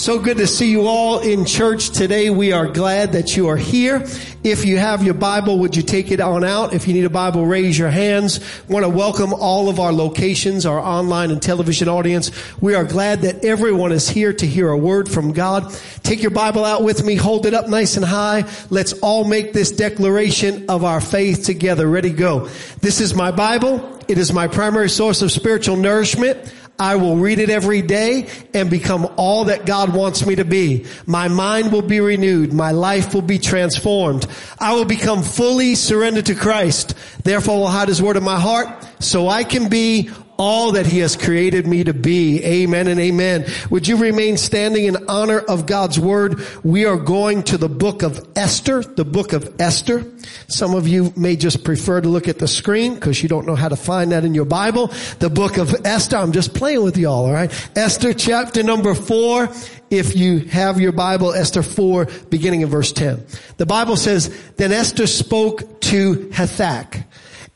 So good to see you all in church today. We are glad that you are here. If you have your Bible, would you take it on out? If you need a Bible, raise your hands. want to welcome all of our locations, our online and television audience. We are glad that everyone is here to hear a word from God. Take your Bible out with me. Hold it up nice and high. Let's all make this declaration of our faith together. Ready, go. This is my Bible. It is my primary source of spiritual nourishment. I will read it every day and become all that God wants me to be. My mind will be renewed. My life will be transformed. I will become fully surrendered to Christ. Therefore I will hide his word in my heart so I can be all that he has created me to be. Amen and amen. Would you remain standing in honor of God's word? We are going to the book of Esther, the book of Esther. Some of you may just prefer to look at the screen because you don't know how to find that in your Bible. The book of Esther. I'm just playing with y'all, alright? Esther chapter number four. If you have your Bible, Esther 4, beginning in verse 10. The Bible says, Then Esther spoke to Hathach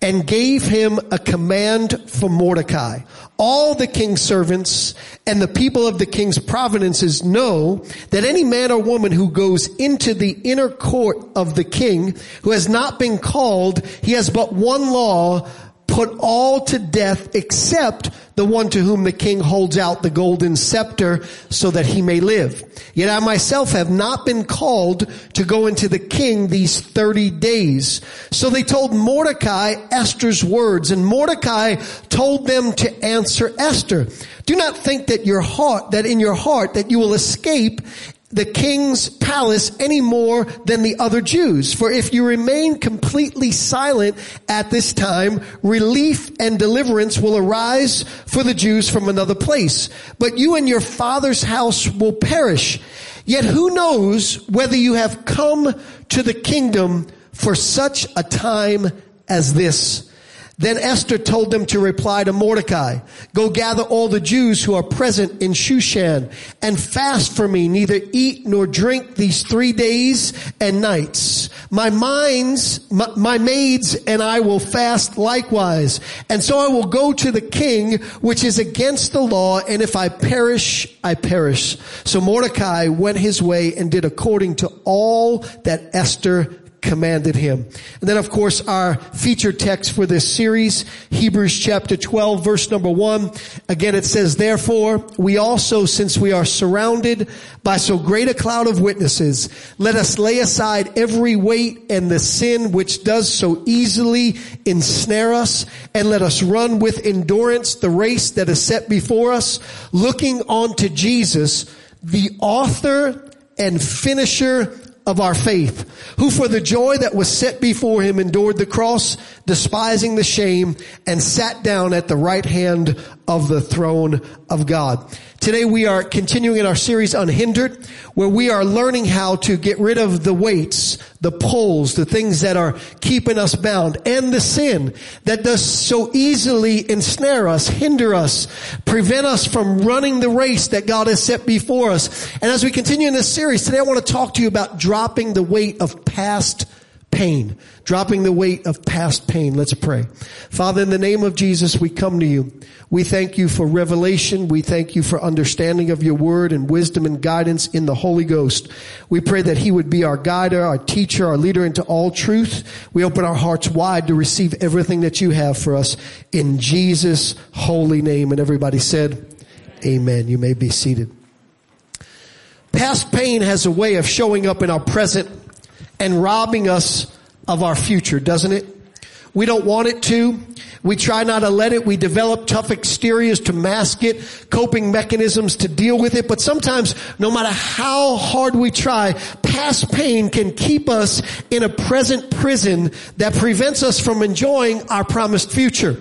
and gave him a command for Mordecai. All the king's servants and the people of the king's provinces know that any man or woman who goes into the inner court of the king who has not been called, he has but one law put all to death except the one to whom the king holds out the golden scepter so that he may live. Yet I myself have not been called to go into the king these 30 days. So they told Mordecai Esther's words and Mordecai told them to answer Esther. Do not think that your heart, that in your heart that you will escape the king's palace any more than the other Jews. For if you remain completely silent at this time, relief and deliverance will arise for the Jews from another place. But you and your father's house will perish. Yet who knows whether you have come to the kingdom for such a time as this? Then Esther told them to reply to Mordecai, go gather all the Jews who are present in Shushan and fast for me, neither eat nor drink these three days and nights. My minds, my, my, maids and I will fast likewise. And so I will go to the king, which is against the law. And if I perish, I perish. So Mordecai went his way and did according to all that Esther commanded him. And then of course our feature text for this series, Hebrews chapter 12 verse number 1. Again it says, therefore we also since we are surrounded by so great a cloud of witnesses, let us lay aside every weight and the sin which does so easily ensnare us and let us run with endurance the race that is set before us, looking on to Jesus, the author and finisher of our faith, who for the joy that was set before him endured the cross, despising the shame, and sat down at the right hand of the throne of God. Today we are continuing in our series Unhindered, where we are learning how to get rid of the weights, the pulls, the things that are keeping us bound, and the sin that does so easily ensnare us, hinder us, prevent us from running the race that God has set before us. And as we continue in this series, today I want to talk to you about dropping the weight of past pain, dropping the weight of past pain. Let's pray. Father, in the name of Jesus, we come to you. We thank you for revelation. We thank you for understanding of your word and wisdom and guidance in the Holy Ghost. We pray that he would be our guider, our teacher, our leader into all truth. We open our hearts wide to receive everything that you have for us in Jesus' holy name. And everybody said, Amen. You may be seated. Past pain has a way of showing up in our present and robbing us of our future, doesn't it? We don't want it to. We try not to let it. We develop tough exteriors to mask it, coping mechanisms to deal with it. But sometimes, no matter how hard we try, past pain can keep us in a present prison that prevents us from enjoying our promised future.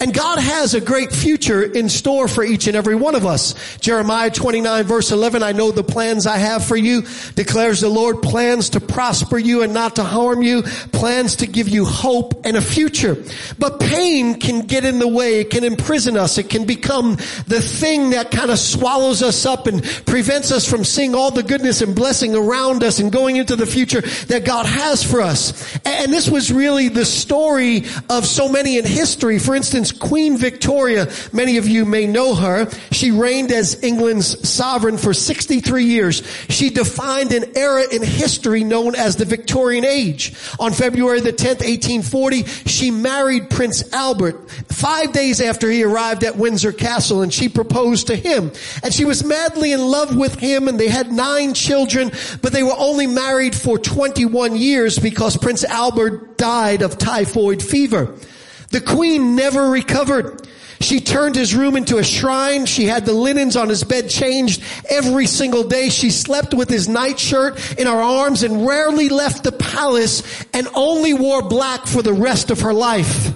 And God has a great future in store for each and every one of us. Jeremiah 29 verse 11, I know the plans I have for you, declares the Lord, plans to prosper you and not to harm you, plans to give you hope and a future. But pain can get in the way, it can imprison us, it can become the thing that kind of swallows us up and prevents us from seeing all the goodness and blessing around us and going into the future that God has for us. And this was really the story of so many in history. For instance, Queen Victoria, many of you may know her. She reigned as England's sovereign for 63 years. She defined an era in history known as the Victorian Age. On February the 10th, 1840, she married Prince Albert five days after he arrived at Windsor Castle and she proposed to him. And she was madly in love with him and they had nine children, but they were only married for 21 years because Prince Albert died of typhoid fever. The queen never recovered. She turned his room into a shrine. She had the linens on his bed changed every single day. She slept with his nightshirt in her arms and rarely left the palace and only wore black for the rest of her life.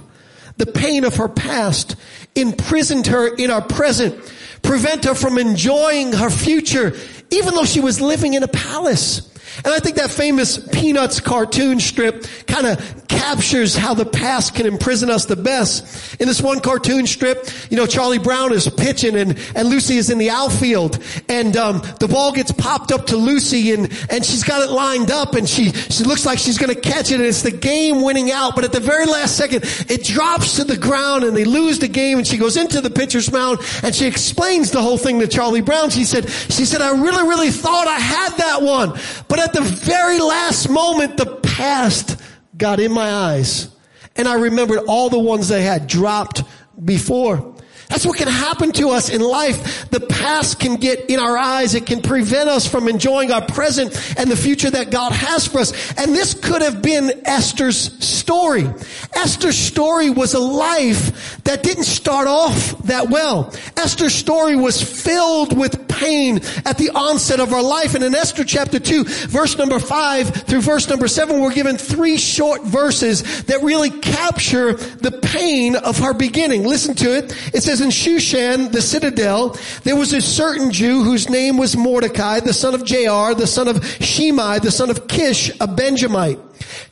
The pain of her past imprisoned her in our present, prevent her from enjoying her future, even though she was living in a palace. And I think that famous Peanuts cartoon strip kind of captures how the past can imprison us the best. In this one cartoon strip, you know, Charlie Brown is pitching and, and Lucy is in the outfield and, um, the ball gets popped up to Lucy and, and she's got it lined up and she, she looks like she's going to catch it and it's the game winning out. But at the very last second, it drops to the ground and they lose the game and she goes into the pitcher's mound and she explains the whole thing to Charlie Brown. She said, she said, I really, really thought I had that one, but at the very last moment, the past got in my eyes. And I remembered all the ones they had dropped before. That's what can happen to us in life. The past can get in our eyes. It can prevent us from enjoying our present and the future that God has for us. And this could have been Esther's story. Esther's story was a life that didn't start off that well. Esther's story was filled with pain at the onset of our life. And in Esther chapter 2, verse number 5 through verse number 7, we're given three short verses that really capture the pain of her beginning. Listen to it. It says, in Shushan, the citadel, there was a certain Jew whose name was Mordecai, the son of Jair, the son of Shimei, the son of Kish, a Benjamite.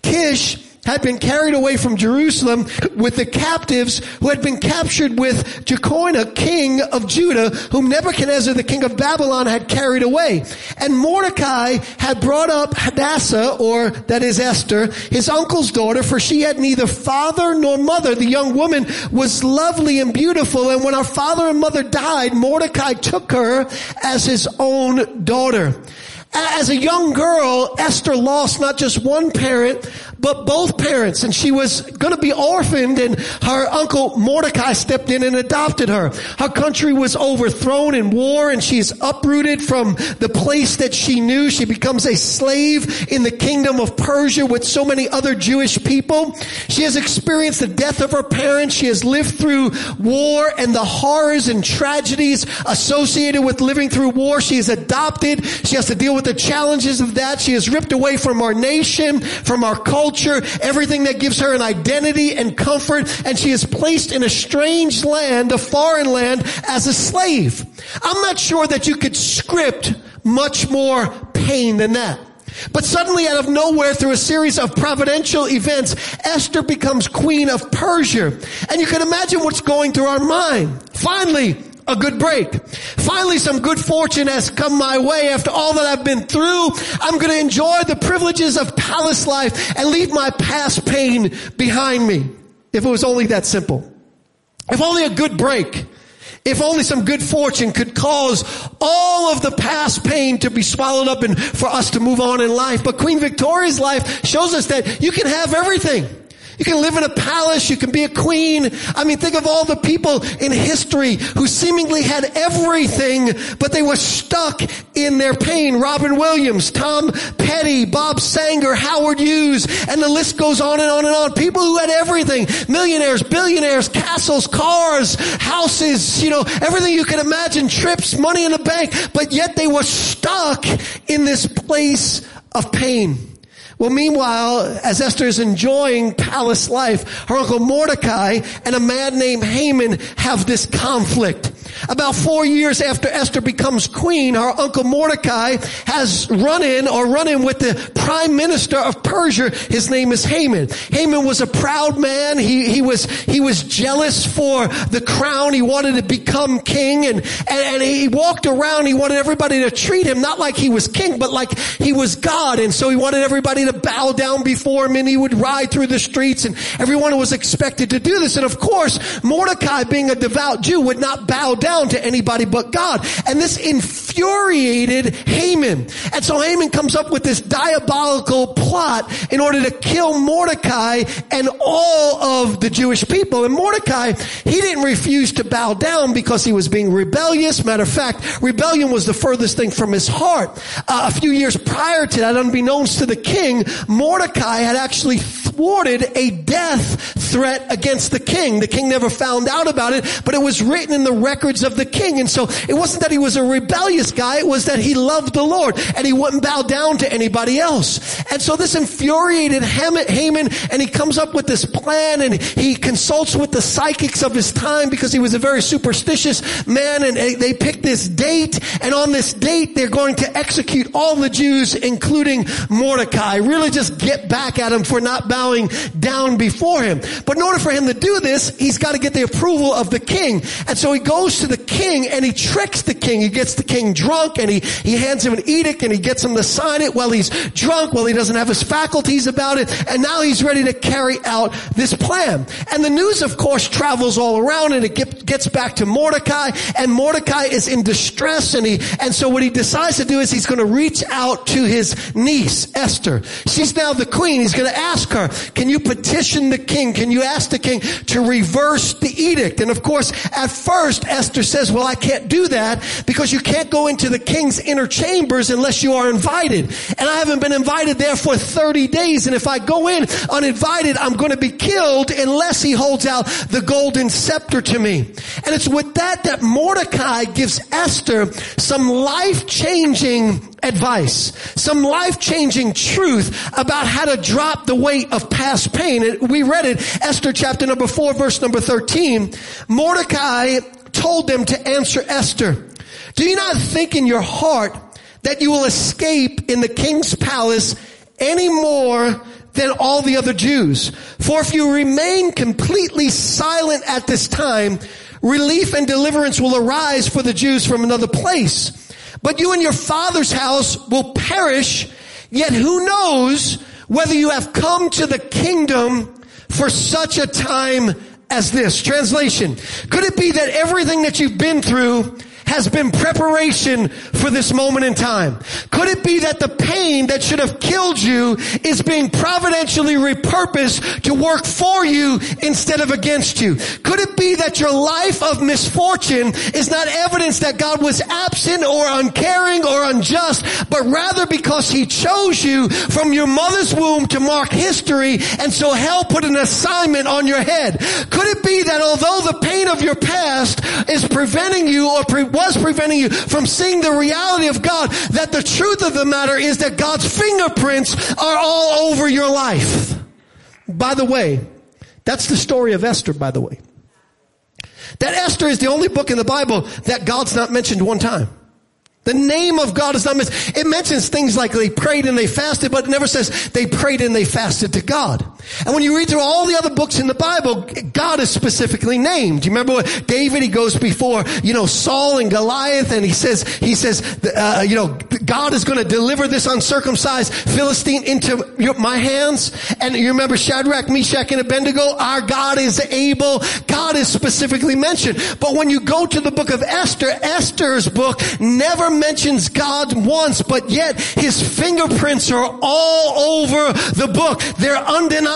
Kish had been carried away from Jerusalem with the captives who had been captured with Jeconiah, king of Judah, whom Nebuchadnezzar, the king of Babylon, had carried away. And Mordecai had brought up Hadassah, or that is Esther, his uncle's daughter, for she had neither father nor mother. The young woman was lovely and beautiful, and when her father and mother died, Mordecai took her as his own daughter. As a young girl, Esther lost not just one parent, but both parents, and she was going to be orphaned, and her uncle Mordecai stepped in and adopted her. Her country was overthrown in war, and she's uprooted from the place that she knew. She becomes a slave in the kingdom of Persia with so many other Jewish people. She has experienced the death of her parents. She has lived through war and the horrors and tragedies associated with living through war. She is adopted. She has to deal with the challenges of that. She is ripped away from our nation, from our culture culture, everything that gives her an identity and comfort, and she is placed in a strange land, a foreign land, as a slave. I'm not sure that you could script much more pain than that. But suddenly out of nowhere through a series of providential events, Esther becomes queen of Persia. And you can imagine what's going through our mind. Finally, a good break. Finally, some good fortune has come my way after all that I've been through. I'm going to enjoy the privileges of palace life and leave my past pain behind me. If it was only that simple. If only a good break. If only some good fortune could cause all of the past pain to be swallowed up and for us to move on in life. But Queen Victoria's life shows us that you can have everything. You can live in a palace. You can be a queen. I mean, think of all the people in history who seemingly had everything, but they were stuck in their pain. Robin Williams, Tom Petty, Bob Sanger, Howard Hughes, and the list goes on and on and on. People who had everything. Millionaires, billionaires, castles, cars, houses, you know, everything you can imagine, trips, money in the bank, but yet they were stuck in this place of pain. Well, meanwhile, as Esther is enjoying palace life, her uncle Mordecai and a man named Haman have this conflict. About four years after Esther becomes queen, her uncle Mordecai has run in or run in with the prime minister of Persia. His name is Haman. Haman was a proud man. He, he was, he was jealous for the crown. He wanted to become king and, and, and he walked around. He wanted everybody to treat him not like he was king, but like he was God. And so he wanted everybody to bow down before him and he would ride through the streets and everyone was expected to do this. And of course, Mordecai being a devout Jew would not bow down to anybody but God. And this infuriated Haman. And so Haman comes up with this diabolical plot in order to kill Mordecai and all of the Jewish people. And Mordecai, he didn't refuse to bow down because he was being rebellious. Matter of fact, rebellion was the furthest thing from his heart. Uh, a few years prior to that, unbeknownst to the king, Mordecai had actually thwarted a death threat against the king. The king never found out about it, but it was written in the records of the king. And so it wasn't that he was a rebellious guy, it was that he loved the Lord and he wouldn't bow down to anybody else. And so this infuriated Haman and he comes up with this plan and he consults with the psychics of his time because he was a very superstitious man and they pick this date and on this date they're going to execute all the Jews including Mordecai. Really just get back at him for not bowing down before him. But in order for him to do this, he's got to get the approval of the king. And so he goes to the king and he tricks the king. He gets the king drunk and he, he hands him an edict and he gets him to sign it while he's drunk, while he doesn't have his faculties about it. And now he's ready to carry out this plan. And the news, of course, travels all around and it get, gets back to Mordecai and Mordecai is in distress and he, and so what he decides to do is he's going to reach out to his niece, Esther. She's now the queen. He's going to ask her, can you petition the king? Can you ask the king to reverse the edict? And of course, at first, Esther says, well, I can't do that because you can't go into the king's inner chambers unless you are invited. And I haven't been invited there for 30 days. And if I go in uninvited, I'm going to be killed unless he holds out the golden scepter to me. And it's with that that Mordecai gives Esther some life-changing advice, some life-changing truth about how to drop the weight of past pain. We read it, Esther chapter number 4 verse number 13. Mordecai told them to answer Esther, do you not think in your heart that you will escape in the king's palace any more than all the other Jews? For if you remain completely silent at this time, relief and deliverance will arise for the Jews from another place. But you and your father's house will perish, yet who knows whether you have come to the kingdom for such a time as this. Translation. Could it be that everything that you've been through has been preparation for this moment in time? Could it be that the pain that should have killed you is being providentially repurposed to work for you instead of against you? Could it be that your life of misfortune is not evidence that God was absent or uncaring or unjust, but rather because he chose you from your mother's womb to mark history and so hell put an assignment on your head? Could it be that although the pain of your past is preventing you or pre- was preventing you from seeing the reality of God, that the truth of the matter is that God's fingerprints are all over your life. By the way, that's the story of Esther, by the way. That Esther is the only book in the Bible that God's not mentioned one time. The name of God is not mentioned. It mentions things like they prayed and they fasted, but it never says they prayed and they fasted to God. And when you read through all the other books in the Bible, God is specifically named. Do You remember what David, he goes before, you know, Saul and Goliath and he says, he says, uh, you know, God is going to deliver this uncircumcised Philistine into your, my hands. And you remember Shadrach, Meshach, and Abednego? Our God is able. God is specifically mentioned. But when you go to the book of Esther, Esther's book never mentions God once, but yet his fingerprints are all over the book. They're undeniable.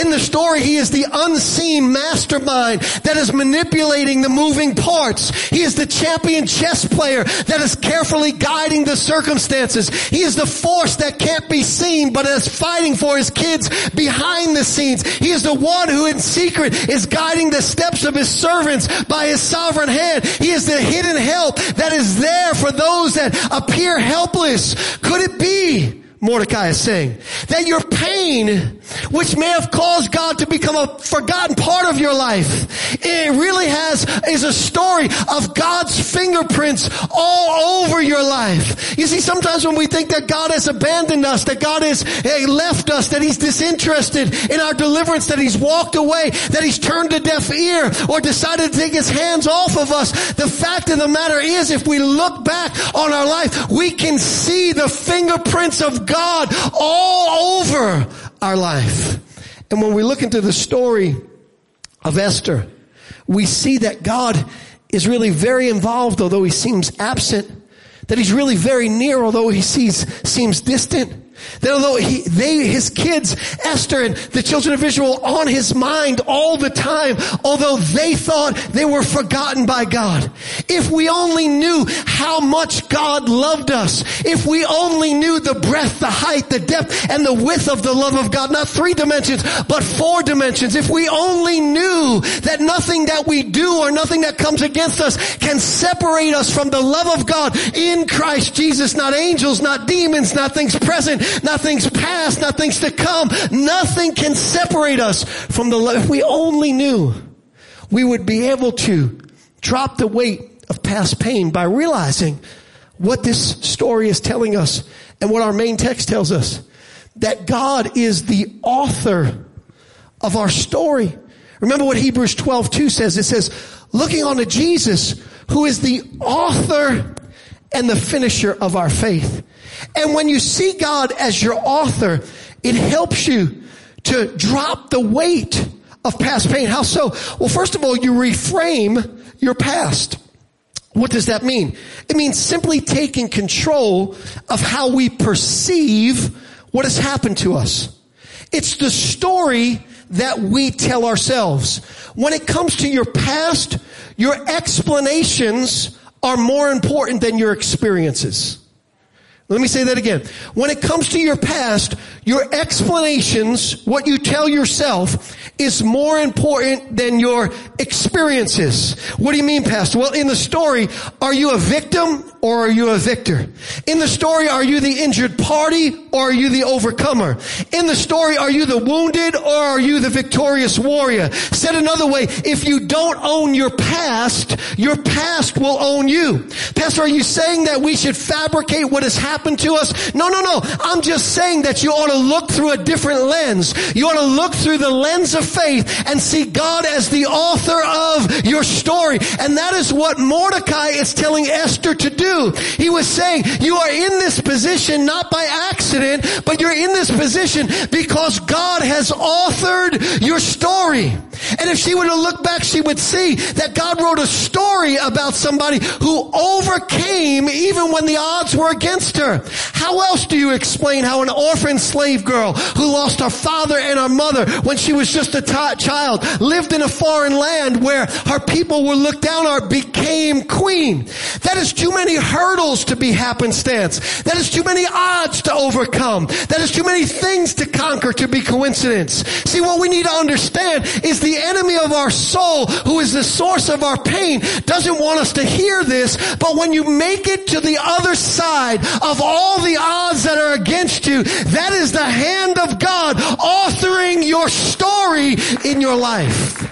In the story, he is the unseen mastermind that is manipulating the moving parts. He is the champion chess player that is carefully guiding the circumstances. He is the force that can't be seen, but is fighting for his kids behind the scenes. He is the one who in secret is guiding the steps of his servants by his sovereign hand. He is the hidden help that is there for those that appear helpless. Could it be Mordecai is saying. That your pain, which may have caused God to become a forgotten part of your life, it really has, is a story of God's fingerprints all over your life. You see, sometimes when we think that God has abandoned us, that God has hey, left us, that He's disinterested in our deliverance, that He's walked away, that He's turned a deaf ear, or decided to take His hands off of us, the fact of the matter is, if we look back on our life, we can see the fingerprints of God all over our life. And when we look into the story of Esther, we see that God is really very involved, although he seems absent, that he's really very near, although he sees, seems distant. That although he, they, his kids, Esther and the children of Israel on his mind all the time, although they thought they were forgotten by God. If we only knew how much God loved us, if we only knew the breadth, the height, the depth, and the width of the love of God, not three dimensions, but four dimensions, if we only knew that nothing that we do or nothing that comes against us can separate us from the love of God in Christ Jesus, not angels, not demons, not things present, Nothing's past, nothing's to come. Nothing can separate us from the love. If we only knew, we would be able to drop the weight of past pain by realizing what this story is telling us and what our main text tells us. That God is the author of our story. Remember what Hebrews 12, 2 says. It says, looking on to Jesus, who is the author and the finisher of our faith. And when you see God as your author, it helps you to drop the weight of past pain. How so? Well, first of all, you reframe your past. What does that mean? It means simply taking control of how we perceive what has happened to us. It's the story that we tell ourselves. When it comes to your past, your explanations are more important than your experiences. Let me say that again. When it comes to your past, your explanations, what you tell yourself, is more important than your experiences. What do you mean, Pastor? Well, in the story, are you a victim or are you a victor? In the story, are you the injured party or are you the overcomer? In the story, are you the wounded or are you the victorious warrior? Said another way, if you don't own your past, your past will own you. Pastor, are you saying that we should fabricate what has happened to us? No, no, no. I'm just saying that you ought to look through a different lens. You ought to look through the lens of faith and see God as the author of your story. And that is what Mordecai is telling Esther to do. He was saying, you are in this position not by accident, but you're in this position because God has authored your story. And if she were to look back, she would see that God wrote a story about somebody who overcame even when the odds were against her. How else do you explain how an orphan slave girl who lost her father and her mother when she was just a t- child lived in a foreign land where her people were looked down on became queen? That is too many hurdles to be happenstance. That is too many odds to overcome. That is too many things to conquer to be coincidence. See, what we need to understand is the enemy of our soul, who is the source of our pain, doesn't want us to hear this, but when you make it to the other side of all the odds that are against you, that is the hand of God authoring your story in your life.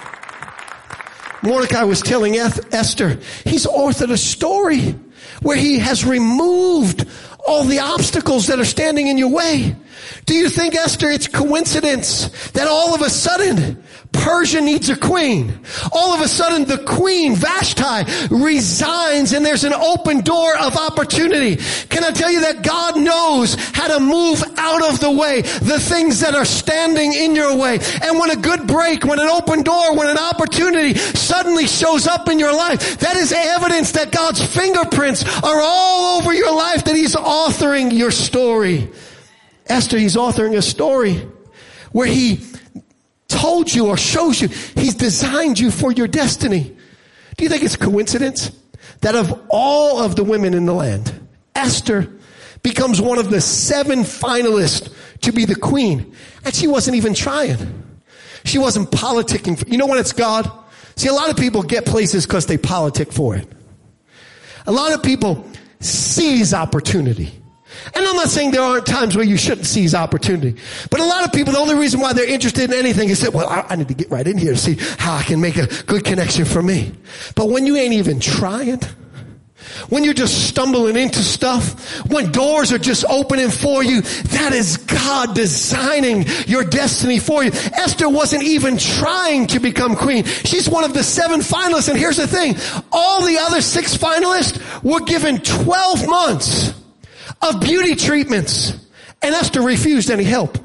Mordecai was telling Esther, he's authored a story where he has removed all the obstacles that are standing in your way. Do you think, Esther, it's coincidence that all of a sudden Persia needs a queen. All of a sudden the queen, Vashti, resigns and there's an open door of opportunity. Can I tell you that God knows how to move out of the way the things that are standing in your way. And when a good break, when an open door, when an opportunity suddenly shows up in your life, that is evidence that God's fingerprints are all over your life, that He's authoring your story. Esther, He's authoring a story where He told you or shows you He's designed you for your destiny. Do you think it's coincidence that of all of the women in the land, Esther becomes one of the seven finalists to be the queen? And she wasn't even trying. She wasn't politicking. You know when it's God? See, a lot of people get places because they politic for it. A lot of people seize opportunity. And I'm not saying there aren't times where you shouldn't seize opportunity. But a lot of people, the only reason why they're interested in anything is that, well, I, I need to get right in here to see how I can make a good connection for me. But when you ain't even trying, when you're just stumbling into stuff, when doors are just opening for you, that is God designing your destiny for you. Esther wasn't even trying to become queen. She's one of the seven finalists. And here's the thing. All the other six finalists were given 12 months of beauty treatments. And Esther refused any help.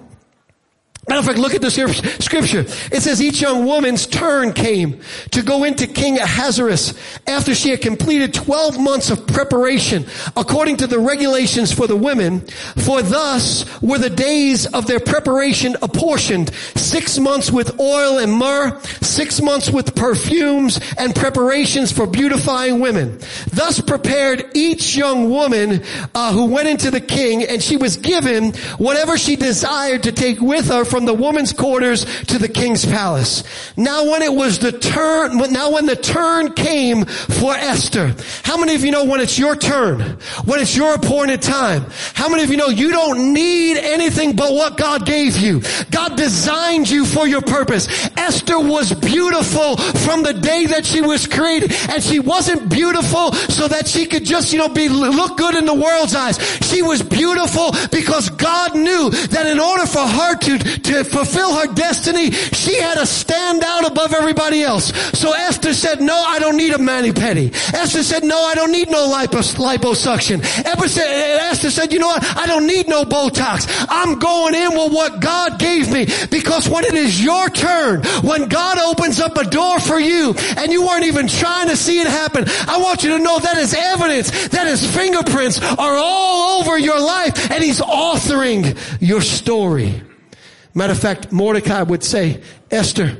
Matter of fact, look at the scripture. It says each young woman's turn came to go into King Ahasuerus after she had completed 12 months of preparation according to the regulations for the women. For thus were the days of their preparation apportioned. Six months with oil and myrrh, six months with perfumes and preparations for beautifying women. Thus prepared each young woman uh, who went into the king and she was given whatever she desired to take with her from the woman's quarters to the king's palace. Now when it was the turn, now when the turn came for Esther, how many of you know when it's your turn? When it's your appointed time? How many of you know you don't need anything but what God gave you? God designed you for your purpose. Esther was beautiful from the day that she was created and she wasn't beautiful so that she could just, you know, be, look good in the world's eyes. She was beautiful because God knew that in order for her to, to fulfill her destiny, she had to stand out above everybody else. So Esther said, no, I don't need a mani-pedi. Esther said, no, I don't need no lipos, liposuction. Esther said, you know what? I don't need no Botox. I'm going in with what God gave me because when it is your turn, when God opens up a door for you and you weren't even trying to see it happen, I want you to know that is evidence that his fingerprints are all over your life and he's authoring your story. Matter of fact, Mordecai would say, Esther,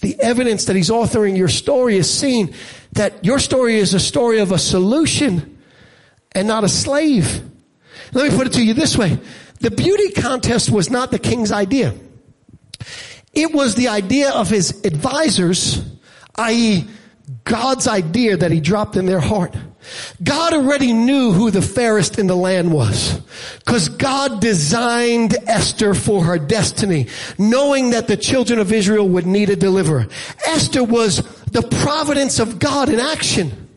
the evidence that he's authoring your story is seen that your story is a story of a solution and not a slave. Let me put it to you this way. The beauty contest was not the king's idea. It was the idea of his advisors, i.e. God's idea that he dropped in their heart. God already knew who the fairest in the land was. Cause God designed Esther for her destiny, knowing that the children of Israel would need a deliverer. Esther was the providence of God in action.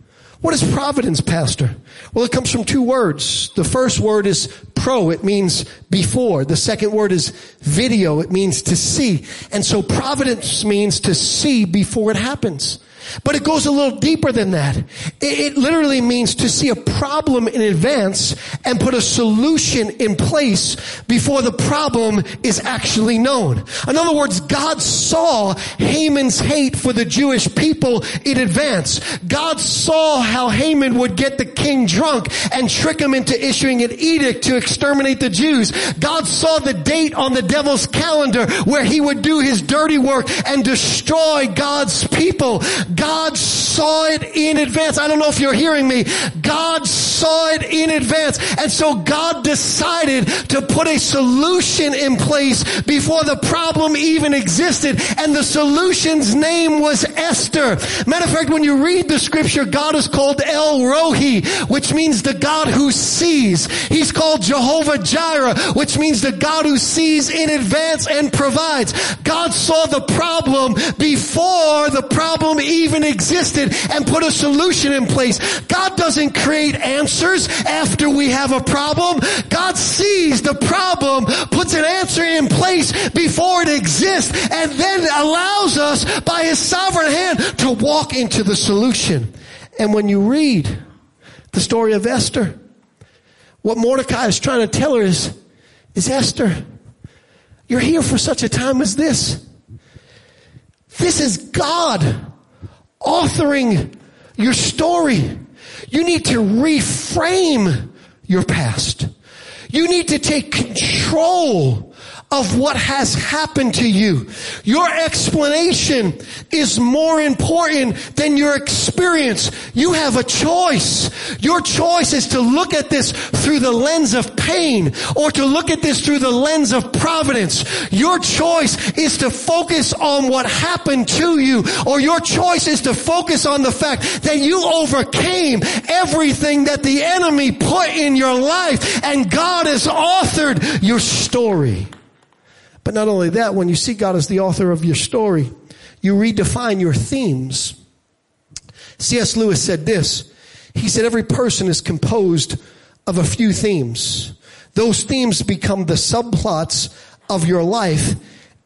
What is providence, pastor? Well, it comes from two words. The first word is pro. It means before. The second word is video. It means to see. And so providence means to see before it happens. But it goes a little deeper than that. It, it, literally means to see a problem in advance and put a solution in place before the problem is actually known. In other words, God saw Haman's hate for the Jewish people in advance. God saw how Haman would get the king drunk and trick him into issuing an edict to exterminate the Jews. God saw the date on the devil's calendar where he would do his dirty work and destroy God's people. God saw it in advance. I don't know if you're hearing me. God saw it in advance. And so God decided to put a solution in place before the problem even existed. And the solution's name was Esther. Matter of fact, when you read the scripture, God is called El Roi, which means the God who sees. He's called Jehovah Jireh, which means the God who sees in advance and provides. God saw the problem before the problem even even existed and put a solution in place. God doesn't create answers after we have a problem. God sees the problem, puts an answer in place before it exists, and then allows us by his sovereign hand to walk into the solution. And when you read the story of Esther, what Mordecai is trying to tell her is, is Esther, you're here for such a time as this. This is God authoring your story. You need to reframe your past. You need to take control of what has happened to you. Your explanation is more important than your experience. You have a choice. Your choice is to look at this through the lens of pain or to look at this through the lens of providence. Your choice is to focus on what happened to you or your choice is to focus on the fact that you overcame everything that the enemy put in your life and God has authored your story. But not only that, when you see God as the author of your story, you redefine your themes. C.S. Lewis said this. He said every person is composed of a few themes. Those themes become the subplots of your life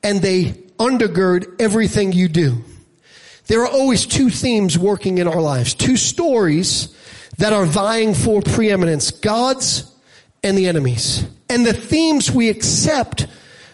and they undergird everything you do. There are always two themes working in our lives, two stories that are vying for preeminence, God's and the enemy's. And the themes we accept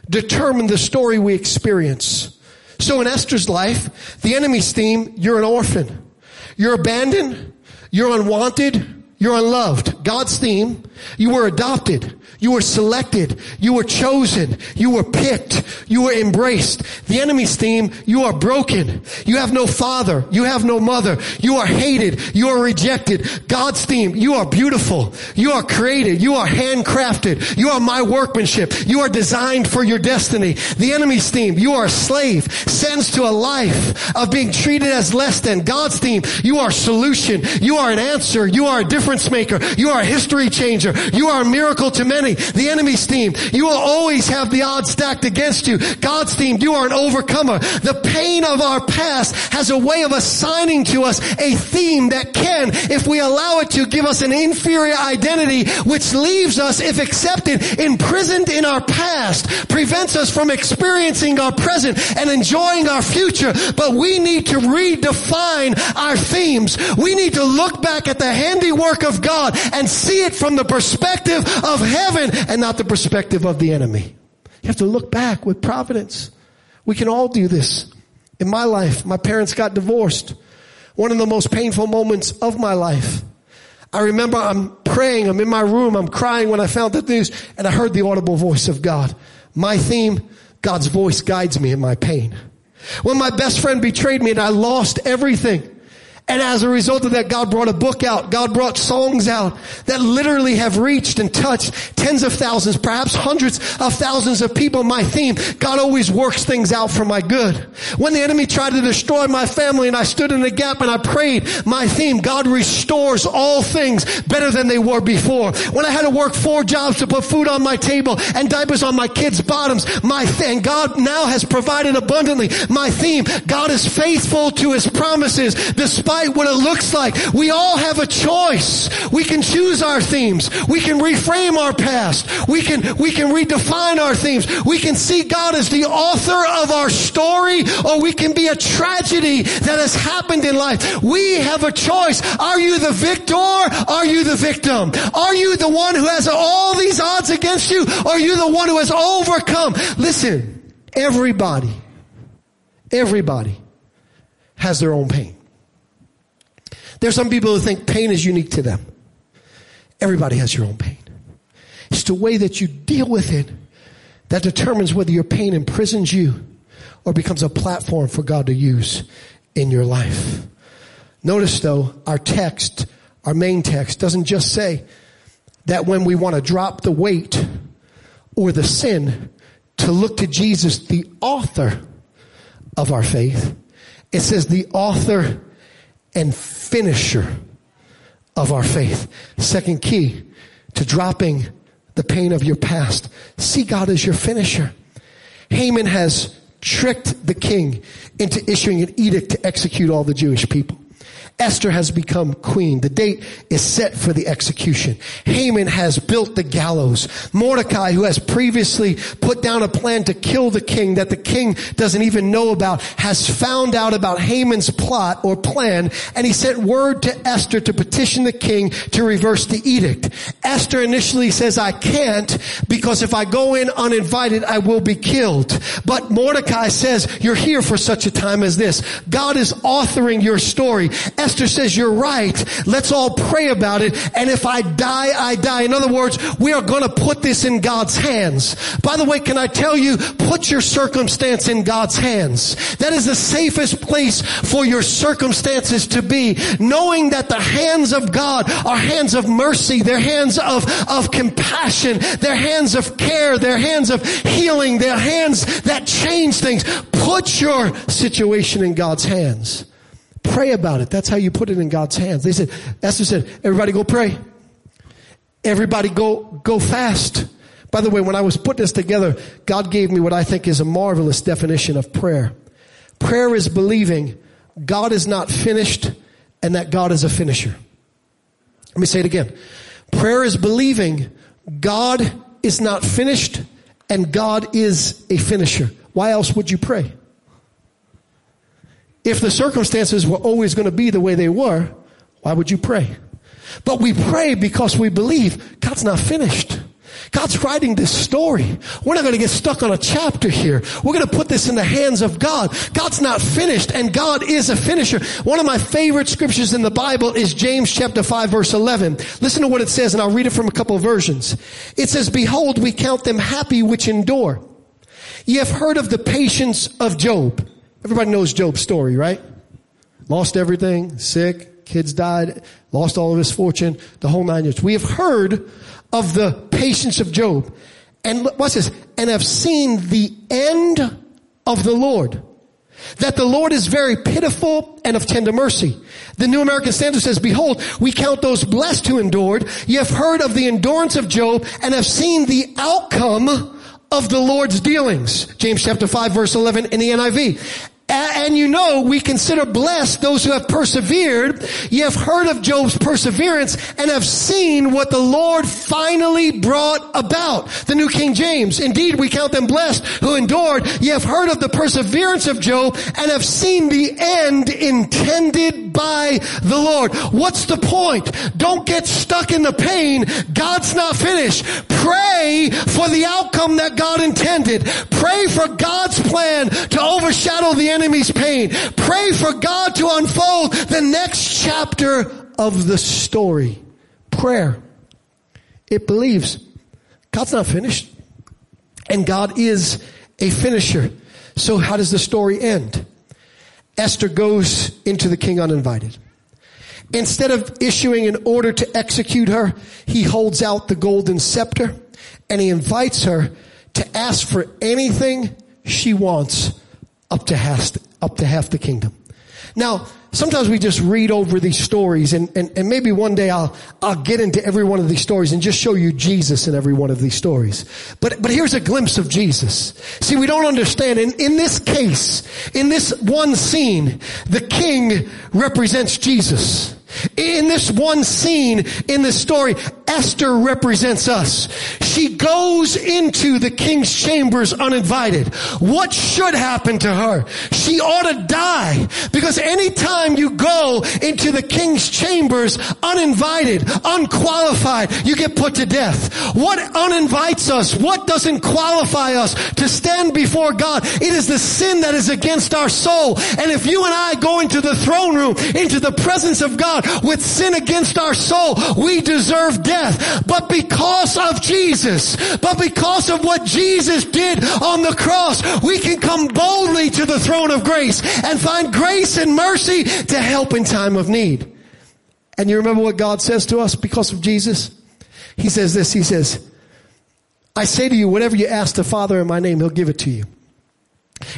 determine the story we experience. So in Esther's life, the enemy's theme, you're an orphan. You're abandoned. You're unwanted. You're unloved. God's theme, you were adopted. You were selected. You were chosen. You were picked. You were embraced. The enemy's theme, you are broken. You have no father. You have no mother. You are hated. You are rejected. God's theme, you are beautiful. You are created. You are handcrafted. You are my workmanship. You are designed for your destiny. The enemy's theme, you are a slave, sentenced to a life of being treated as less than. God's theme, you are solution. You are an answer. You are a difference maker. You are a history changer. You are a miracle to many. The enemy's team. You will always have the odds stacked against you. God's team. You are an overcomer. The pain of our past has a way of assigning to us a theme that can, if we allow it to, give us an inferior identity, which leaves us, if accepted, imprisoned in our past, prevents us from experiencing our present and enjoying our future. But we need to redefine our themes. We need to look back at the handiwork of God and see it from the perspective of heaven and not the perspective of the enemy. You have to look back with providence. We can all do this. In my life, my parents got divorced. One of the most painful moments of my life. I remember I'm praying, I'm in my room, I'm crying when I found the news, and I heard the audible voice of God. My theme, God's voice guides me in my pain. When my best friend betrayed me and I lost everything, and as a result of that, God brought a book out. God brought songs out that literally have reached and touched tens of thousands, perhaps hundreds of thousands of people. My theme, God always works things out for my good. When the enemy tried to destroy my family and I stood in the gap and I prayed, my theme, God restores all things better than they were before. When I had to work four jobs to put food on my table and diapers on my kids' bottoms, my thing, God now has provided abundantly. My theme, God is faithful to his promises despite despite what it looks like. We all have a choice. We can choose our themes. We can reframe our past. We can, we can redefine our themes. We can see God as the author of our story or we can be a tragedy that has happened in life. We have a choice. Are you the victor? Are you the victim? Are you the one who has all these odds against you? Or are you the one who has overcome? Listen, everybody, everybody has their own pain. There's some people who think pain is unique to them. Everybody has your own pain. It's the way that you deal with it that determines whether your pain imprisons you or becomes a platform for God to use in your life. Notice though, our text, our main text doesn't just say that when we want to drop the weight or the sin to look to Jesus, the author of our faith. It says the author and finisher of our faith. Second key to dropping the pain of your past. See God as your finisher. Haman has tricked the king into issuing an edict to execute all the Jewish people. Esther has become queen. The date is set for the execution. Haman has built the gallows. Mordecai, who has previously put down a plan to kill the king that the king doesn't even know about, has found out about Haman's plot or plan, and he sent word to Esther to petition the king to reverse the edict. Esther initially says, I can't because if I go in uninvited, I will be killed. But Mordecai says, you're here for such a time as this. God is authoring your story. Esther says, you're right. Let's all pray about it. And if I die, I die. In other words, we are going to put this in God's hands. By the way, can I tell you, put your circumstance in God's hands. That is the safest place for your circumstances to be, knowing that the hands of God are hands of mercy, they're hands of, of compassion, they're hands of care, they're hands of healing, they're hands that change things. Put your situation in God's hands. Pray about it. That's how you put it in God's hands. They said, Esther said, everybody go pray. Everybody go, go fast. By the way, when I was putting this together, God gave me what I think is a marvelous definition of prayer. Prayer is believing God is not finished and that God is a finisher. Let me say it again. Prayer is believing God is not finished and God is a finisher. Why else would you pray? If the circumstances were always going to be the way they were, why would you pray? But we pray because we believe God's not finished. God's writing this story. We're not going to get stuck on a chapter here. We're going to put this in the hands of God. God's not finished and God is a finisher. One of my favorite scriptures in the Bible is James chapter 5 verse 11. Listen to what it says and I'll read it from a couple of versions. It says, behold, we count them happy which endure. Ye have heard of the patience of Job. Everybody knows Job's story, right? Lost everything, sick, kids died, lost all of his fortune, the whole nine years. We have heard of the patience of Job. And what's this? And have seen the end of the Lord. That the Lord is very pitiful and of tender mercy. The New American Standard says, behold, we count those blessed who endured. You have heard of the endurance of Job and have seen the outcome of the Lord's dealings. James chapter 5 verse 11 in the NIV. And you know, we consider blessed those who have persevered. You have heard of Job's perseverance and have seen what the Lord finally brought about. The New King James. Indeed, we count them blessed who endured. You have heard of the perseverance of Job and have seen the end intended by the Lord. What's the point? Don't get stuck in the pain. God's not finished. Pray for the outcome that God intended. Pray for God's plan to overshadow the enemy's pain. Pray for God to unfold the next chapter of the story. Prayer. It believes God's not finished. And God is a finisher. So how does the story end? Esther goes into the king uninvited. Instead of issuing an order to execute her, he holds out the golden scepter and he invites her to ask for anything she wants up to up to half the kingdom. Now, sometimes we just read over these stories and, and, and maybe one day I'll, I'll get into every one of these stories and just show you Jesus in every one of these stories. But, but here's a glimpse of Jesus. See, we don't understand. In, in this case, in this one scene, the king represents Jesus. In this one scene in the story, Esther represents us. She goes into the king's chambers uninvited. What should happen to her? She ought to die because anytime you go into the king's chambers uninvited, unqualified, you get put to death. What uninvites us? What doesn't qualify us to stand before God? It is the sin that is against our soul. And if you and I go into the throne room, into the presence of God, with sin against our soul, we deserve death. But because of Jesus, but because of what Jesus did on the cross, we can come boldly to the throne of grace and find grace and mercy to help in time of need. And you remember what God says to us because of Jesus? He says this, He says, I say to you, whatever you ask the Father in my name, He'll give it to you.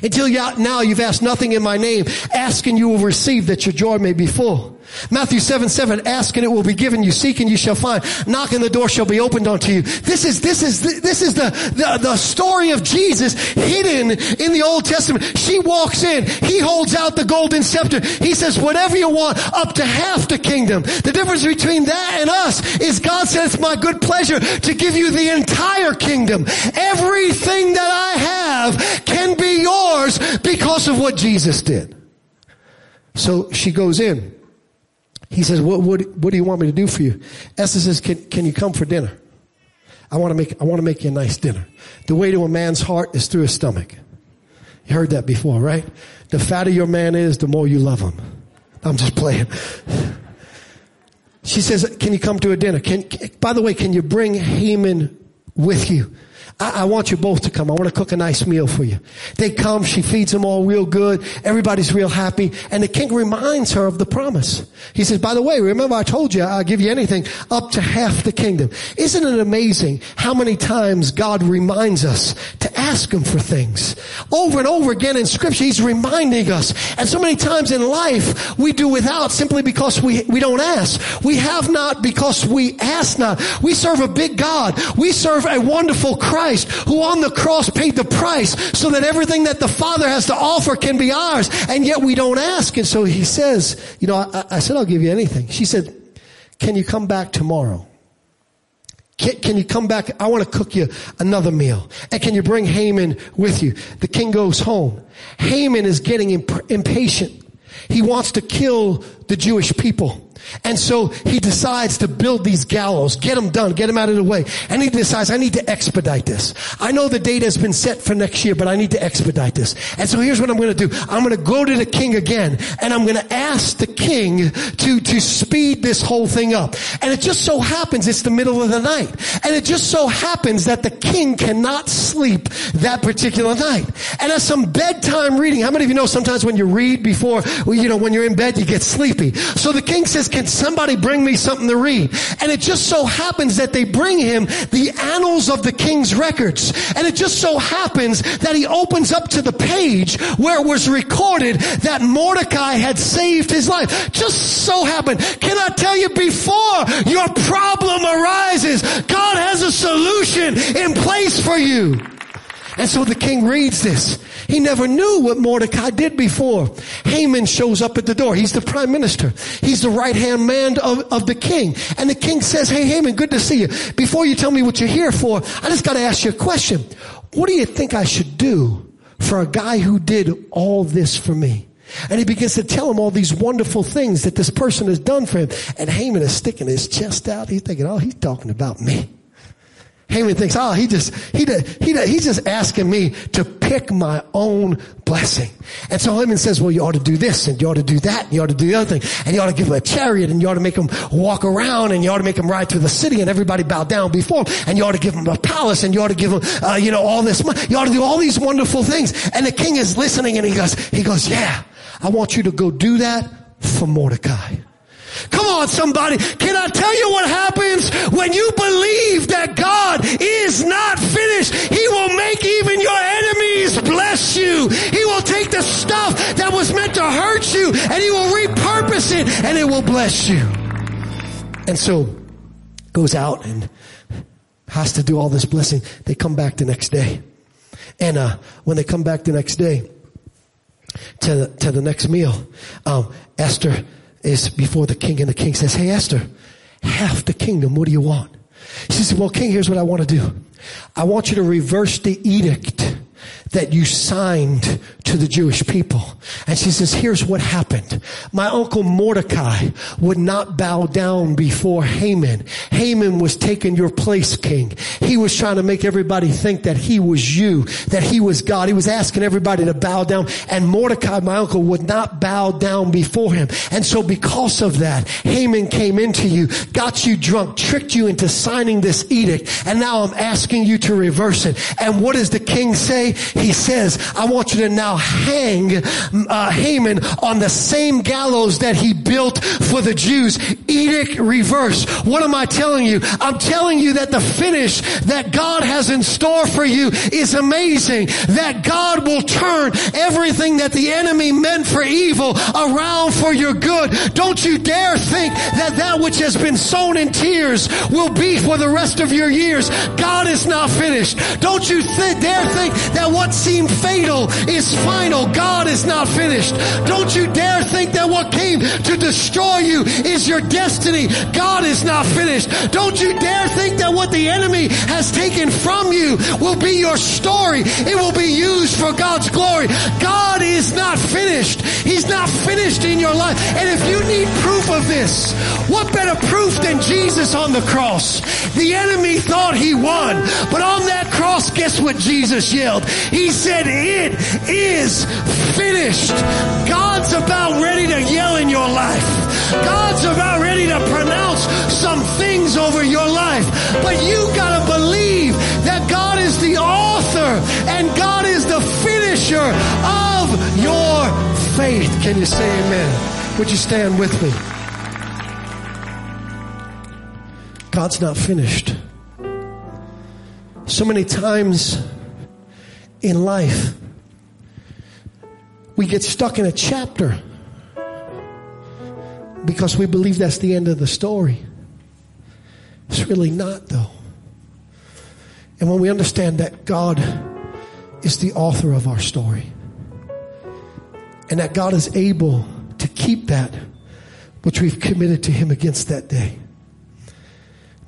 Until now you've asked nothing in my name. Ask and you will receive that your joy may be full. Matthew 7, 7, ask and it will be given you, seek and you shall find, knock and the door shall be opened unto you. This is, this is, this is the, the, the story of Jesus hidden in the Old Testament. She walks in, he holds out the golden scepter. He says, whatever you want, up to half the kingdom. The difference between that and us is God says, my good pleasure to give you the entire kingdom. Everything that I have can be yours because of what Jesus did. So she goes in. He says, what, what, what do you want me to do for you? Esther says, can, can you come for dinner? I want to make, I want to make you a nice dinner. The way to a man's heart is through his stomach. You heard that before, right? The fatter your man is, the more you love him. I'm just playing. She says, can you come to a dinner? Can, by the way, can you bring Haman with you? I, I, want you both to come. I want to cook a nice meal for you. They come. She feeds them all real good. Everybody's real happy. And the king reminds her of the promise. He says, by the way, remember I told you I'll give you anything up to half the kingdom. Isn't it amazing how many times God reminds us to ask him for things? Over and over again in scripture, he's reminding us. And so many times in life, we do without simply because we, we don't ask. We have not because we ask not. We serve a big God. We serve a wonderful Christ Christ who on the cross paid the price so that everything that the Father has to offer can be ours. And yet we don't ask. And so he says, you know, I, I said, I'll give you anything. She said, can you come back tomorrow? Can, can, you come back? I want to cook you another meal. And can you bring Haman with you? The king goes home. Haman is getting imp- impatient. He wants to kill the Jewish people. And so he decides to build these gallows, get them done, get them out of the way. And he decides, I need to expedite this. I know the date has been set for next year, but I need to expedite this. And so here's what I'm going to do. I'm going to go to the king again, and I'm going to ask the king to, to speed this whole thing up. And it just so happens it's the middle of the night. And it just so happens that the king cannot sleep that particular night. And as some bedtime reading, how many of you know sometimes when you read before, you know, when you're in bed, you get sleepy. So the king says, can somebody bring me something to read? And it just so happens that they bring him the annals of the king's records. And it just so happens that he opens up to the page where it was recorded that Mordecai had saved his life. Just so happened. Can I tell you before your problem arises, God has a solution in place for you. And so the king reads this. He never knew what Mordecai did before. Haman shows up at the door. He's the prime minister. He's the right hand man of, of the king. And the king says, Hey Haman, good to see you. Before you tell me what you're here for, I just gotta ask you a question. What do you think I should do for a guy who did all this for me? And he begins to tell him all these wonderful things that this person has done for him. And Haman is sticking his chest out. He's thinking, oh, he's talking about me. Haman thinks, oh, he just, he, he, he's just asking me to pick my own blessing. And so Haman says, well, you ought to do this and you ought to do that and you ought to do the other thing and you ought to give him a chariot and you ought to make him walk around and you ought to make him ride through the city and everybody bow down before him and you ought to give him a palace and you ought to give him, uh, you know, all this money. You ought to do all these wonderful things. And the king is listening and he goes, he goes, yeah, I want you to go do that for Mordecai. Come on, somebody. Can I tell you what happens when you believe that God is not finished? He will make even your enemies bless you. He will take the stuff that was meant to hurt you and he will repurpose it and it will bless you. And so goes out and has to do all this blessing. They come back the next day. And uh, when they come back the next day to the, to the next meal, um, Esther is before the king and the king says, Hey Esther, half the kingdom, what do you want? She says, well, king, here's what I want to do. I want you to reverse the edict that you signed to the Jewish people. And she says, here's what happened. My uncle Mordecai would not bow down before Haman. Haman was taking your place, king. He was trying to make everybody think that he was you, that he was God. He was asking everybody to bow down. And Mordecai, my uncle, would not bow down before him. And so because of that, Haman came into you, got you drunk, tricked you into signing this edict. And now I'm asking you to reverse it. And what does the king say? He says, I want you to now hang uh, Haman on the same gallows that he built for the Jews. Edict reverse. What am I telling you? I'm telling you that the finish that God has in store for you is amazing. That God will turn everything that the enemy meant for evil around for your good. Don't you dare think that that which has been sown in tears will be for the rest of your years. God is not finished. Don't you th- dare think that what seemed fatal is final. God is not finished. Don't you dare think that what came to destroy you is your destiny. God is not finished. Don't you dare think that what the enemy has taken from you will be your story. It will be used for God's glory. God is not finished. He's not finished in your life. And if you need proof of this, what better proof than Jesus on the cross? The enemy thought he won, but on that cross, guess what Jesus yelled. He said, it is finished. God's about ready to yell in your life. God's about ready to pronounce some things over your life. But you gotta believe that God is the author and God is the finisher of your faith. Can you say amen? Would you stand with me? God's not finished. So many times in life, we get stuck in a chapter because we believe that's the end of the story. It's really not, though. And when we understand that God is the author of our story, and that God is able to keep that which we've committed to Him against that day,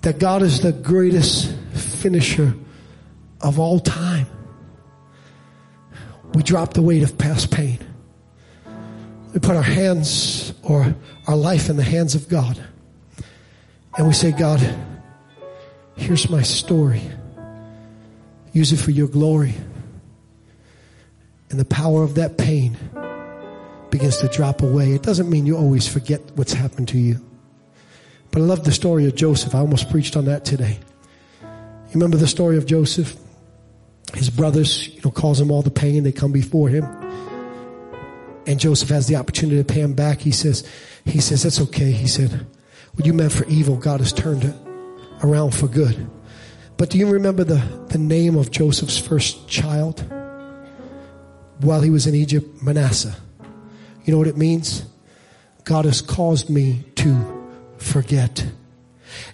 that God is the greatest finisher of all time, we drop the weight of past pain. We put our hands or our life in the hands of God. And we say, God, here's my story. Use it for your glory. And the power of that pain begins to drop away. It doesn't mean you always forget what's happened to you. But I love the story of Joseph. I almost preached on that today. You remember the story of Joseph? His brothers, you know, cause him all the pain. They come before him. And Joseph has the opportunity to pay him back. He says, he says, that's okay. He said, what you meant for evil, God has turned it around for good. But do you remember the, the name of Joseph's first child? While he was in Egypt, Manasseh. You know what it means? God has caused me to forget.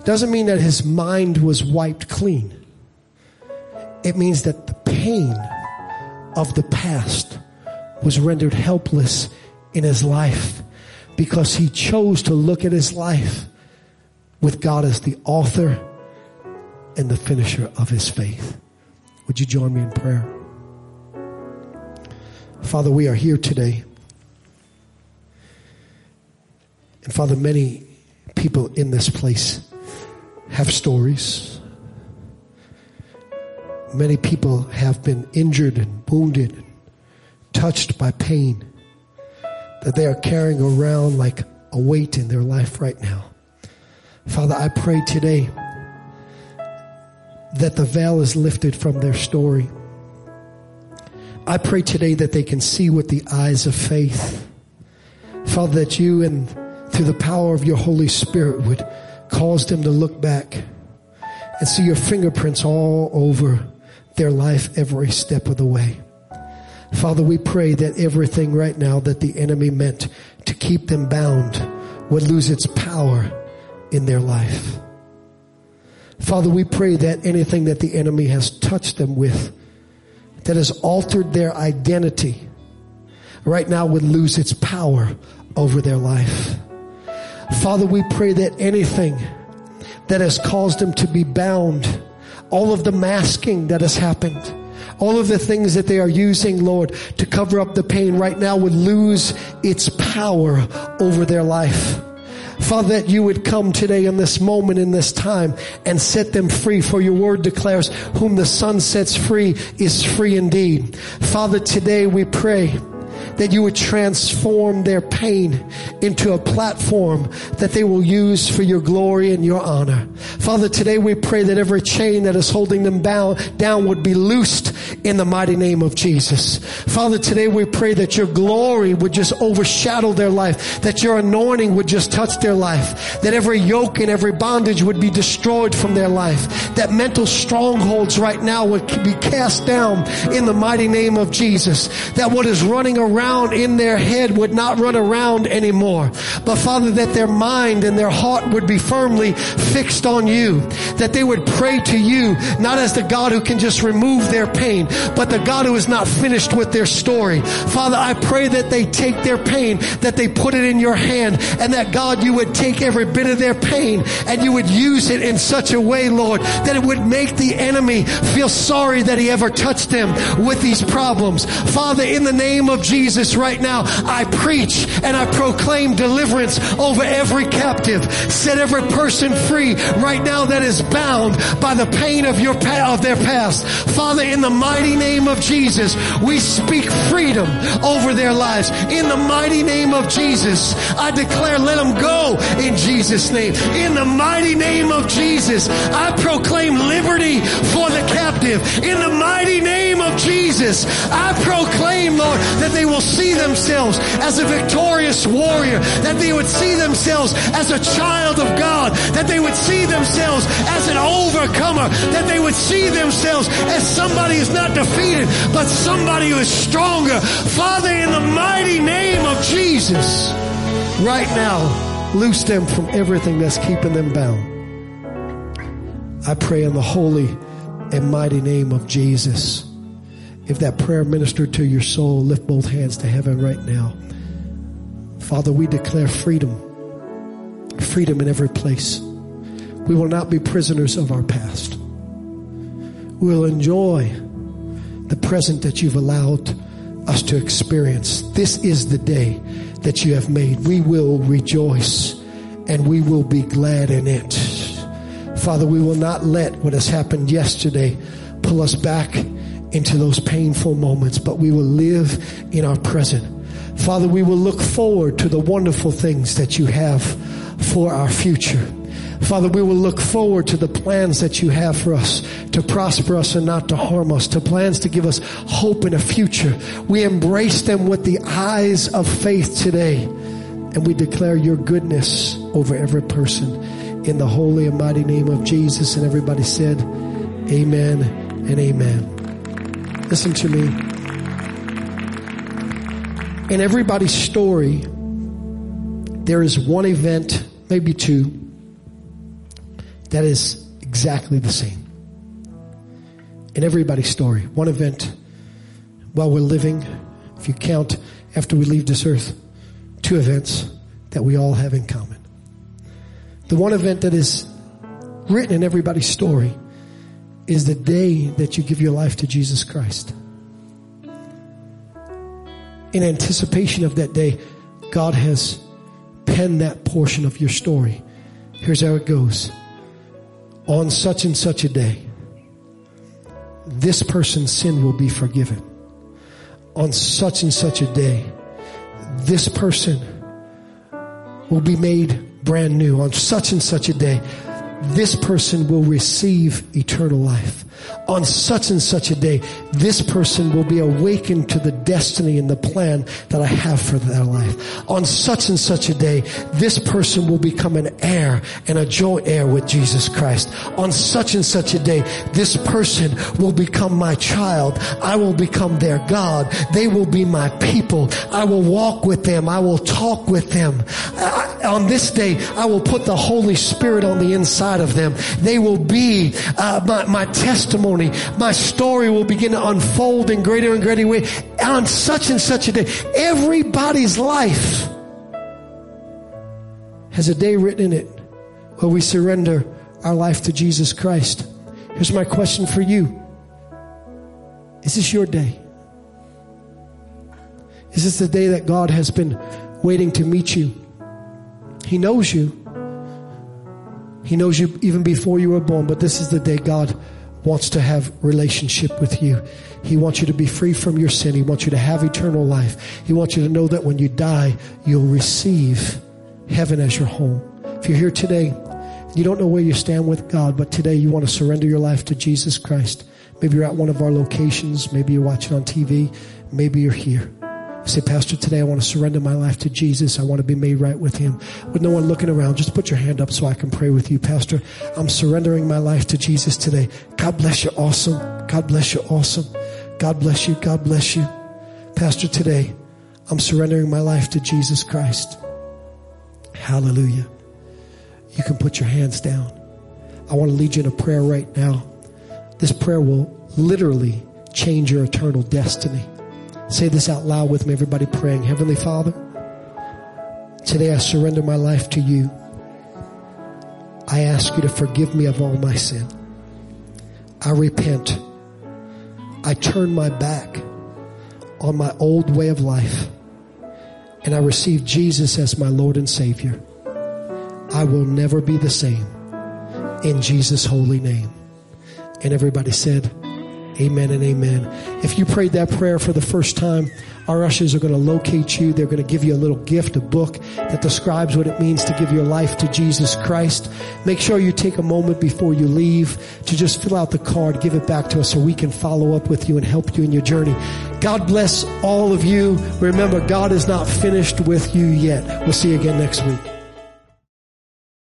Doesn't mean that his mind was wiped clean. It means that the pain of the past was rendered helpless in his life because he chose to look at his life with God as the author and the finisher of his faith. Would you join me in prayer? Father, we are here today. And Father, many people in this place have stories. Many people have been injured and wounded touched by pain that they are carrying around like a weight in their life right now. Father, I pray today that the veil is lifted from their story. I pray today that they can see with the eyes of faith. Father, that you and through the power of your Holy Spirit would cause them to look back and see your fingerprints all over their life every step of the way. Father, we pray that everything right now that the enemy meant to keep them bound would lose its power in their life. Father, we pray that anything that the enemy has touched them with that has altered their identity right now would lose its power over their life. Father, we pray that anything that has caused them to be bound, all of the masking that has happened, all of the things that they are using, Lord, to cover up the pain right now would lose its power over their life. Father, that you would come today in this moment, in this time, and set them free. For your word declares, whom the Son sets free is free indeed. Father, today we pray that you would transform their pain into a platform that they will use for your glory and your honor. Father, today we pray that every chain that is holding them down, down would be loosed in the mighty name of Jesus. Father, today we pray that your glory would just overshadow their life, that your anointing would just touch their life, that every yoke and every bondage would be destroyed from their life, that mental strongholds right now would be cast down in the mighty name of Jesus, that what is running around around in their head would not run around anymore. But Father, that their mind and their heart would be firmly fixed on you. That they would pray to you, not as the God who can just remove their pain, but the God who is not finished with their story. Father, I pray that they take their pain, that they put it in your hand, and that God, you would take every bit of their pain and you would use it in such a way, Lord, that it would make the enemy feel sorry that he ever touched them with these problems. Father, in the name of Jesus, Jesus right now, I preach and I proclaim deliverance over every captive. Set every person free right now that is bound by the pain of your of their past. Father, in the mighty name of Jesus, we speak freedom over their lives. In the mighty name of Jesus, I declare let them go in Jesus' name. In the mighty name of Jesus, I proclaim liberty for the captive. In the mighty name of Jesus, I proclaim, Lord, that they will see themselves as a victorious warrior, that they would see themselves as a child of God, that they would see themselves as an overcomer, that they would see themselves as somebody who's not defeated, but somebody who is stronger. Father, in the mighty name of Jesus, right now, loose them from everything that's keeping them bound. I pray in the holy and mighty name of Jesus. If that prayer ministered to your soul, lift both hands to heaven right now. Father, we declare freedom, freedom in every place. We will not be prisoners of our past. We will enjoy the present that you've allowed us to experience. This is the day that you have made. We will rejoice and we will be glad in it. Father, we will not let what has happened yesterday pull us back into those painful moments, but we will live in our present. Father, we will look forward to the wonderful things that you have for our future. Father, we will look forward to the plans that you have for us to prosper us and not to harm us, to plans to give us hope in a future. We embrace them with the eyes of faith today and we declare your goodness over every person in the holy and mighty name of Jesus. And everybody said, amen and amen. Listen to me. In everybody's story, there is one event, maybe two, that is exactly the same. In everybody's story, one event while we're living, if you count after we leave this earth, two events that we all have in common. The one event that is written in everybody's story is the day that you give your life to Jesus Christ. In anticipation of that day, God has penned that portion of your story. Here's how it goes on such and such a day, this person's sin will be forgiven. On such and such a day, this person will be made brand new. On such and such a day, this person will receive eternal life on such and such a day, this person will be awakened to the destiny and the plan that I have for their life. On such and such a day, this person will become an heir and a joint heir with Jesus Christ. On such and such a day, this person will become my child. I will become their God. They will be my people. I will walk with them. I will talk with them. I, on this day, I will put the Holy Spirit on the inside of them. They will be uh, my, my testimony testimony, my story will begin to unfold in greater and greater way on such and such a day. Everybody's life has a day written in it where we surrender our life to Jesus Christ. Here's my question for you. Is this your day? Is this the day that God has been waiting to meet you? He knows you. He knows you even before you were born, but this is the day God wants to have relationship with you. He wants you to be free from your sin. He wants you to have eternal life. He wants you to know that when you die, you'll receive heaven as your home. If you're here today, you don't know where you stand with God, but today you want to surrender your life to Jesus Christ. Maybe you're at one of our locations. Maybe you're watching on TV. Maybe you're here. Say, Pastor, today I want to surrender my life to Jesus. I want to be made right with Him. With no one looking around, just put your hand up so I can pray with you. Pastor, I'm surrendering my life to Jesus today. God bless you. Awesome. God bless you. Awesome. God bless you. God bless you. Pastor, today I'm surrendering my life to Jesus Christ. Hallelujah. You can put your hands down. I want to lead you in a prayer right now. This prayer will literally change your eternal destiny. Say this out loud with me, everybody praying. Heavenly Father, today I surrender my life to you. I ask you to forgive me of all my sin. I repent. I turn my back on my old way of life and I receive Jesus as my Lord and Savior, I will never be the same. In Jesus' holy name. And everybody said, Amen and amen. If you prayed that prayer for the first time, our ushers are going to locate you. They're going to give you a little gift, a book that describes what it means to give your life to Jesus Christ. Make sure you take a moment before you leave to just fill out the card, give it back to us so we can follow up with you and help you in your journey. God bless all of you. Remember, God is not finished with you yet. We'll see you again next week.